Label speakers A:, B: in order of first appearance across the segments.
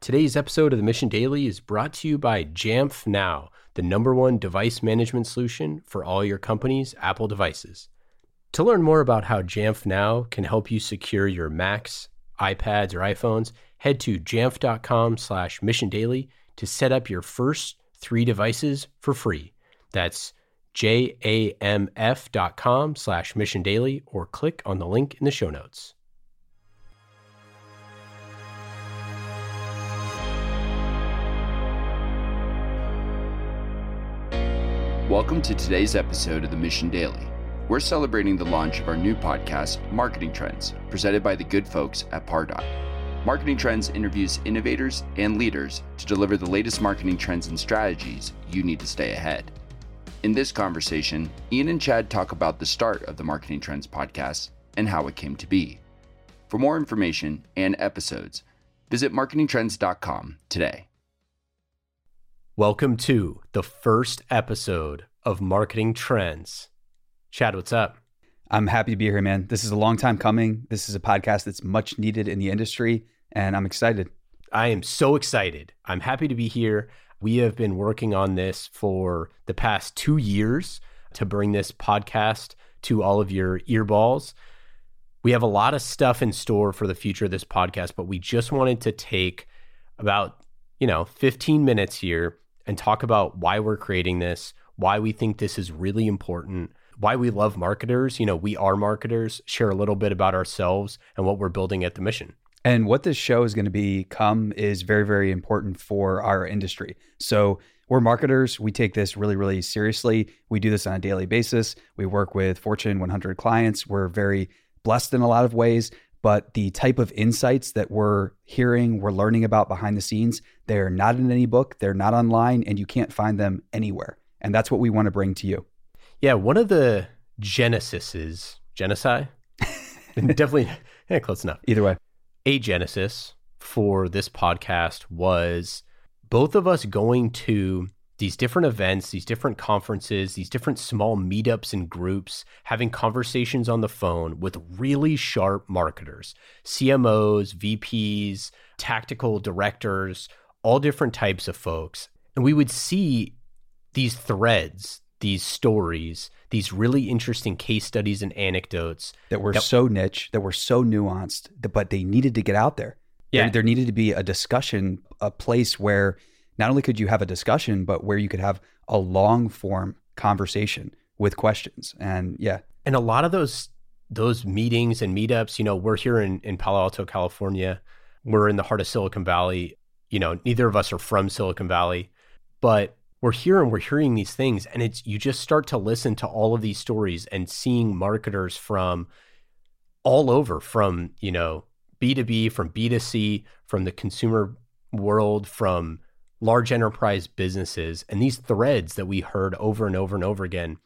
A: Today's episode of the Mission Daily is brought to you by Jamf Now, the number one device management solution for all your company's Apple devices. To learn more about how Jamf Now can help you secure your Macs, iPads, or iPhones, head to jamf.com slash mission daily to set up your first three devices for free. That's jamf.com slash mission daily or click on the link in the show notes.
B: Welcome to today's episode of the Mission Daily. We're celebrating the launch of our new podcast, Marketing Trends, presented by the good folks at Pardot. Marketing Trends interviews innovators and leaders to deliver the latest marketing trends and strategies you need to stay ahead. In this conversation, Ian and Chad talk about the start of the Marketing Trends podcast and how it came to be. For more information and episodes, visit marketingtrends.com today.
A: Welcome to the first episode of Marketing Trends. Chad, what's up?
C: I'm happy to be here, man. This is a long time coming. This is a podcast that's much needed in the industry, and I'm excited.
A: I am so excited. I'm happy to be here. We have been working on this for the past two years to bring this podcast to all of your earballs. We have a lot of stuff in store for the future of this podcast, but we just wanted to take about, you know, 15 minutes here and talk about why we're creating this, why we think this is really important, why we love marketers. You know, we are marketers, share a little bit about ourselves and what we're building at the mission.
C: And what this show is going to become is very, very important for our industry. So, we're marketers. We take this really, really seriously. We do this on a daily basis. We work with Fortune 100 clients. We're very blessed in a lot of ways but the type of insights that we're hearing, we're learning about behind the scenes, they're not in any book, they're not online, and you can't find them anywhere. And that's what we want to bring to you.
A: Yeah, one of the genesises, genocide, definitely yeah, close enough.
C: Either way,
A: a genesis for this podcast was both of us going to these different events, these different conferences, these different small meetups and groups, having conversations on the phone with really sharp marketers, CMOs, VPs, tactical directors, all different types of folks. And we would see these threads, these stories, these really interesting case studies and anecdotes
C: that were that, so niche, that were so nuanced, but they needed to get out there. Yeah. There, there needed to be a discussion, a place where not only could you have a discussion, but where you could have a long form conversation with questions. And yeah.
A: And a lot of those those meetings and meetups, you know, we're here in, in Palo Alto, California. We're in the heart of Silicon Valley. You know, neither of us are from Silicon Valley, but we're here and we're hearing these things. And it's you just start to listen to all of these stories and seeing marketers from all over, from, you know, B2B, from B2C, from the consumer world, from large enterprise businesses and these threads that we heard over and over and over again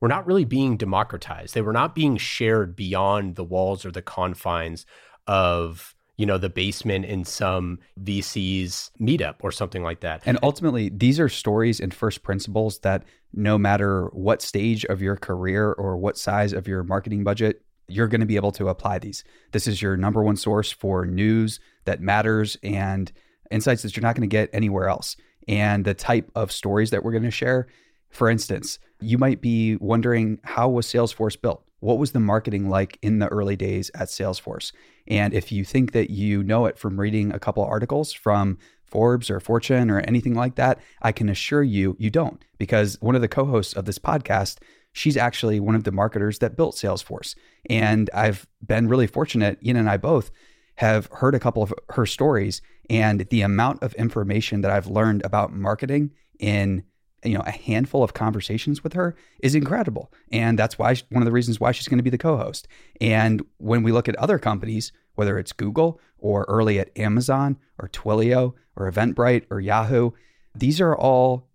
A: were not really being democratized. They were not being shared beyond the walls or the confines of you know the basement in some VC's meetup or something like that.
C: And ultimately, these are stories and first principles that no matter what stage of your career or what size of your marketing budget, you're going to be able to apply these. This is your number one source for news that matters and insights that you're not going to get anywhere else. And the type of stories that we're going to share, for instance, you might be wondering how was Salesforce built? What was the marketing like in the early days at Salesforce? And if you think that you know it from reading a couple articles from Forbes or Fortune or anything like that, I can assure you, you don't. Because one of the co hosts of this podcast, she's actually one of the marketers that built Salesforce. And I've been really fortunate, Ian and I both, have heard a couple of her stories and the amount of information that I've learned about marketing in you know a handful of conversations with her is incredible. And that's why one of the reasons why she's going to be the co-host. And when we look at other companies whether it's google or early at amazon or twilio or eventbrite or yahoo these are all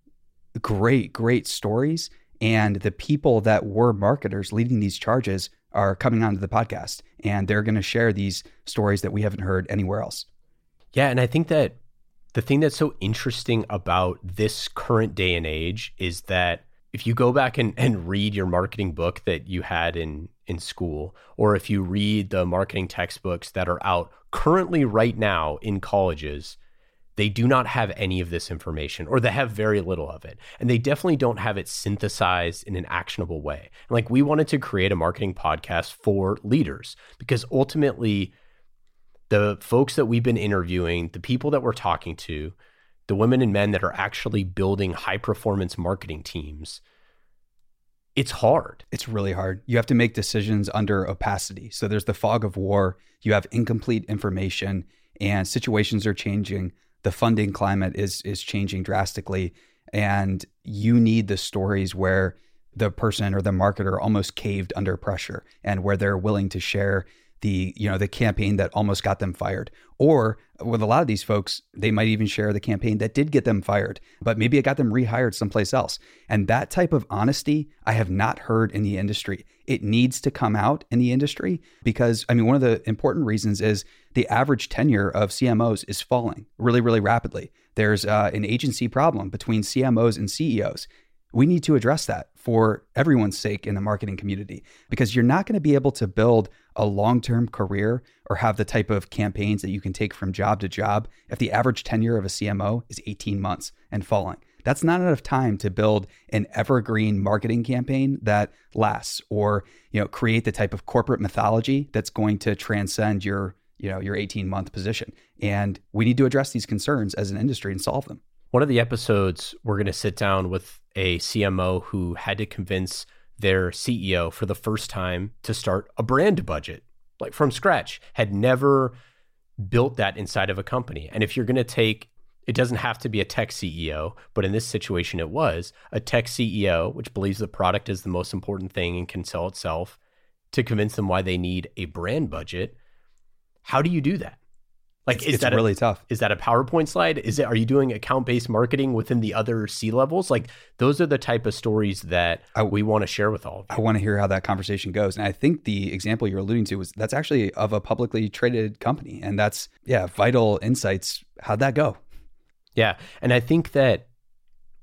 C: great great stories. And the people that were marketers leading these charges are coming onto the podcast and they're going to share these stories that we haven't heard anywhere else.
A: Yeah. And I think that the thing that's so interesting about this current day and age is that if you go back and, and read your marketing book that you had in, in school, or if you read the marketing textbooks that are out currently right now in colleges, they do not have any of this information or they have very little of it. And they definitely don't have it synthesized in an actionable way. And like we wanted to create a marketing podcast for leaders because ultimately the folks that we've been interviewing, the people that we're talking to, the women and men that are actually building high performance marketing teams, it's hard.
C: It's really hard. You have to make decisions under opacity. So there's the fog of war, you have incomplete information, and situations are changing the funding climate is is changing drastically and you need the stories where the person or the marketer almost caved under pressure and where they're willing to share the you know the campaign that almost got them fired. Or with a lot of these folks they might even share the campaign that did get them fired but maybe it got them rehired someplace else. And that type of honesty i have not heard in the industry. It needs to come out in the industry because i mean one of the important reasons is the average tenure of cmos is falling really really rapidly. There's uh, an agency problem between cmos and ceos we need to address that for everyone's sake in the marketing community because you're not going to be able to build a long term career or have the type of campaigns that you can take from job to job if the average tenure of a CMO is 18 months and falling. That's not enough time to build an evergreen marketing campaign that lasts or, you know, create the type of corporate mythology that's going to transcend your, you know, your 18 month position. And we need to address these concerns as an industry and solve them.
A: One of the episodes, we're going to sit down with a CMO who had to convince their CEO for the first time to start a brand budget, like from scratch, had never built that inside of a company. And if you're going to take, it doesn't have to be a tech CEO, but in this situation, it was a tech CEO, which believes the product is the most important thing and can sell itself, to convince them why they need a brand budget. How do you do that?
C: Like, it's, is it's that really
A: a,
C: tough?
A: Is that a PowerPoint slide? Is it? Are you doing account based marketing within the other C levels? Like, those are the type of stories that I, we want to share with all.
C: I want to hear how that conversation goes, and I think the example you're alluding to was that's actually of a publicly traded company, and that's yeah, vital insights. How'd that go?
A: Yeah, and I think that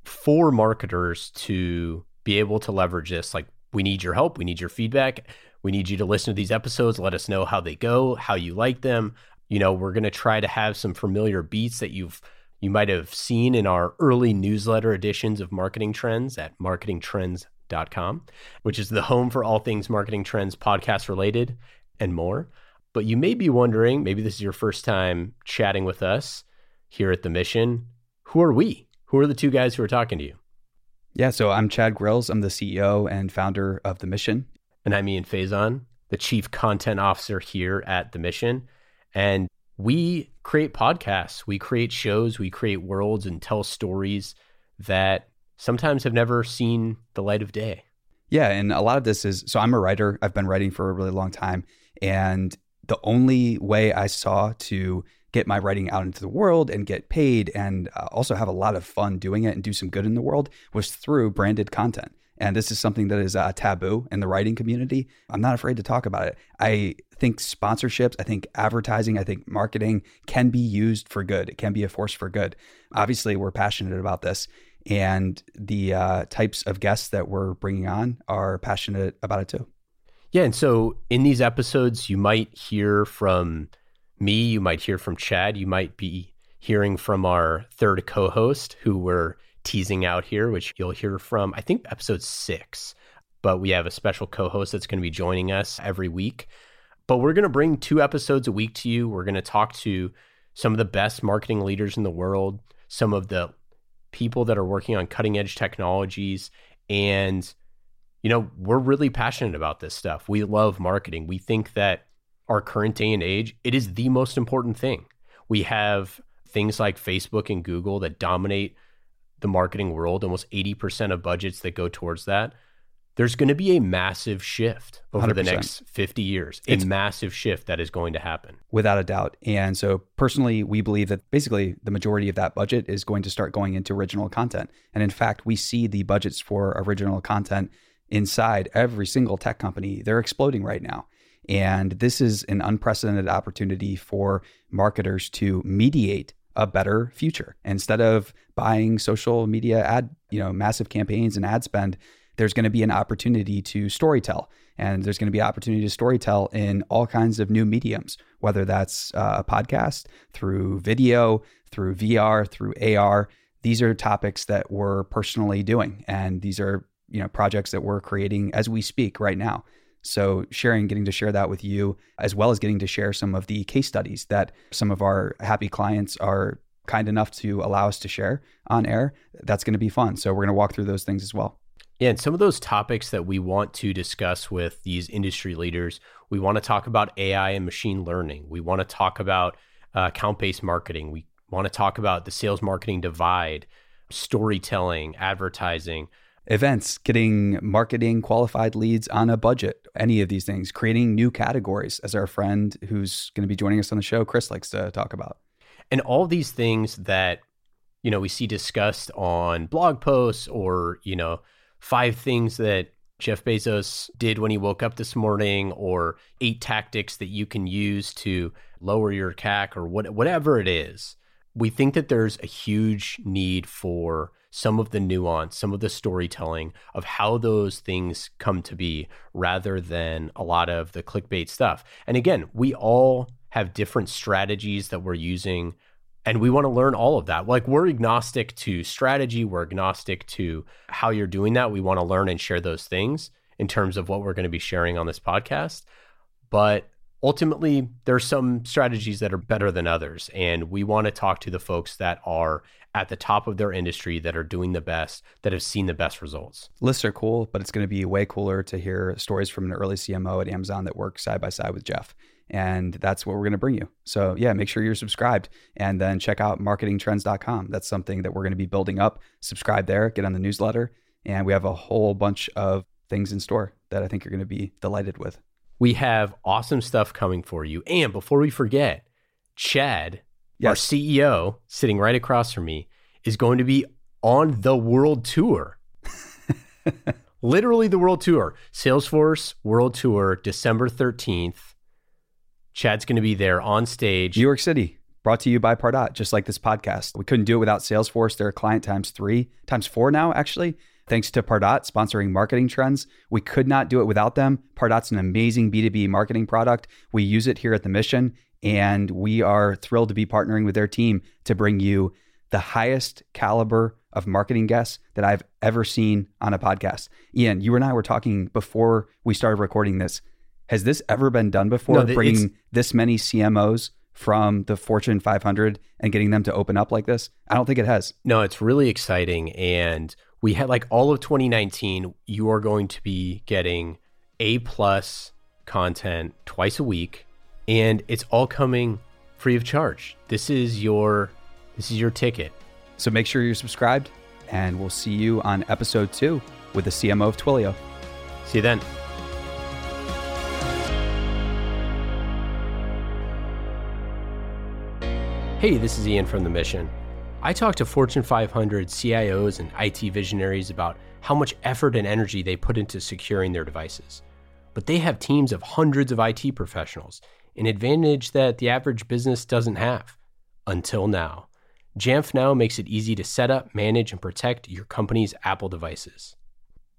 A: for marketers to be able to leverage this, like, we need your help, we need your feedback. We need you to listen to these episodes. Let us know how they go, how you like them, you know, we're going to try to have some familiar beats that you've you might have seen in our early newsletter editions of Marketing Trends at marketingtrends.com, which is the home for all things marketing trends podcast related and more. But you may be wondering, maybe this is your first time chatting with us here at the mission. Who are we? Who are the two guys who are talking to you?
C: Yeah, so I'm Chad Grills. I'm the CEO and founder of The Mission.
A: And I'm Ian Faison, the Chief Content Officer here at The Mission. And we create podcasts, we create shows, we create worlds and tell stories that sometimes have never seen the light of day.
C: Yeah. And a lot of this is so I'm a writer, I've been writing for a really long time. And the only way I saw to get my writing out into the world and get paid and uh, also have a lot of fun doing it and do some good in the world was through branded content. And this is something that is a taboo in the writing community. I'm not afraid to talk about it. I think sponsorships, I think advertising, I think marketing can be used for good. It can be a force for good. Obviously, we're passionate about this. And the uh, types of guests that we're bringing on are passionate about it too.
A: Yeah. And so in these episodes, you might hear from me, you might hear from Chad, you might be hearing from our third co host who we're teasing out here, which you'll hear from, I think, episode six. But we have a special co host that's going to be joining us every week. But we're going to bring two episodes a week to you. We're going to talk to some of the best marketing leaders in the world, some of the people that are working on cutting edge technologies. And, you know, we're really passionate about this stuff. We love marketing. We think that our current day and age, it is the most important thing. We have things like Facebook and Google that dominate the marketing world, almost 80% of budgets that go towards that. There's going to be a massive shift over 100%. the next 50 years, a it's, massive shift that is going to happen.
C: Without a doubt. And so, personally, we believe that basically the majority of that budget is going to start going into original content. And in fact, we see the budgets for original content inside every single tech company. They're exploding right now. And this is an unprecedented opportunity for marketers to mediate a better future. Instead of buying social media ad, you know, massive campaigns and ad spend, there's going to be an opportunity to storytell. And there's going to be opportunity to storytell in all kinds of new mediums, whether that's uh, a podcast, through video, through VR, through AR. These are topics that we're personally doing, and these are you know projects that we're creating as we speak right now. So sharing, getting to share that with you, as well as getting to share some of the case studies that some of our happy clients are kind enough to allow us to share on air. That's going to be fun. So we're going to walk through those things as well.
A: Yeah, and some of those topics that we want to discuss with these industry leaders, we want to talk about AI and machine learning. We want to talk about uh, account based marketing. We want to talk about the sales marketing divide, storytelling, advertising,
C: events, getting marketing qualified leads on a budget, any of these things, creating new categories, as our friend who's going to be joining us on the show, Chris, likes to talk about.
A: And all these things that, you know, we see discussed on blog posts or, you know, five things that Jeff Bezos did when he woke up this morning, or eight tactics that you can use to lower your CAC, or what, whatever it is. We think that there's a huge need for some of the nuance, some of the storytelling of how those things come to be rather than a lot of the clickbait stuff. And again, we all have different strategies that we're using and we want to learn all of that. Like we're agnostic to strategy, we're agnostic to how you're doing that. We want to learn and share those things in terms of what we're going to be sharing on this podcast. But ultimately, there's some strategies that are better than others, and we want to talk to the folks that are at the top of their industry that are doing the best, that have seen the best results.
C: Lists are cool, but it's going to be way cooler to hear stories from an early CMO at Amazon that works side by side with Jeff and that's what we're going to bring you. So, yeah, make sure you're subscribed and then check out marketingtrends.com. That's something that we're going to be building up. Subscribe there, get on the newsletter, and we have a whole bunch of things in store that I think you're going to be delighted with.
A: We have awesome stuff coming for you. And before we forget, Chad, yes. our CEO, sitting right across from me, is going to be on the world tour. Literally the world tour. Salesforce World Tour, December 13th Chad's going to be there on stage.
C: New York City, brought to you by Pardot, just like this podcast. We couldn't do it without Salesforce. They're a client times three, times four now, actually. Thanks to Pardot sponsoring marketing trends. We could not do it without them. Pardot's an amazing B2B marketing product. We use it here at the mission, and we are thrilled to be partnering with their team to bring you the highest caliber of marketing guests that I've ever seen on a podcast. Ian, you and I were talking before we started recording this. Has this ever been done before? No, the, bringing this many CMOs from the Fortune 500 and getting them to open up like this? I don't think it has.
A: No, it's really exciting. And we had like all of 2019, you are going to be getting A plus content twice a week, and it's all coming free of charge. This is your this is your ticket.
C: So make sure you're subscribed, and we'll see you on episode two with the CMO of Twilio.
A: See you then. Hey, this is Ian from The Mission. I talk to Fortune 500 CIOs and IT visionaries about how much effort and energy they put into securing their devices. But they have teams of hundreds of IT professionals, an advantage that the average business doesn't have. Until now. Jamf Now makes it easy to set up, manage, and protect your company's Apple devices.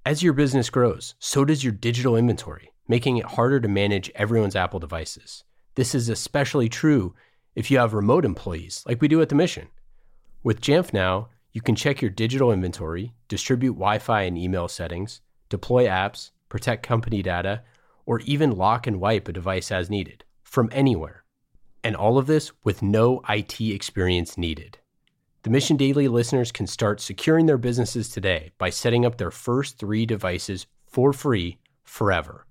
A: As your business grows, so does your digital inventory, making it harder to manage everyone's Apple devices. This is especially true if you have remote employees, like we do at the mission. With Jamf Now, you can check your digital inventory, distribute Wi Fi and email settings, deploy apps, protect company data, or even lock and wipe a device as needed from anywhere. And all of this with no IT experience needed. The Mission Daily listeners can start securing their businesses today by setting up their first three devices for free forever.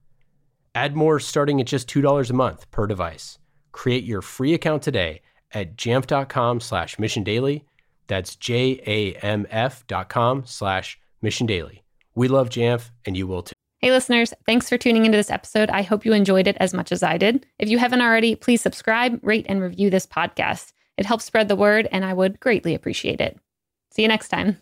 A: Add more starting at just $2 a month per device. Create your free account today at jamf.com slash mission daily. That's J-A-M-F dot com slash mission daily. We love Jamf and you will too.
D: Hey listeners, thanks for tuning into this episode. I hope you enjoyed it as much as I did. If you haven't already, please subscribe, rate, and review this podcast. It helps spread the word and I would greatly appreciate it. See you next time.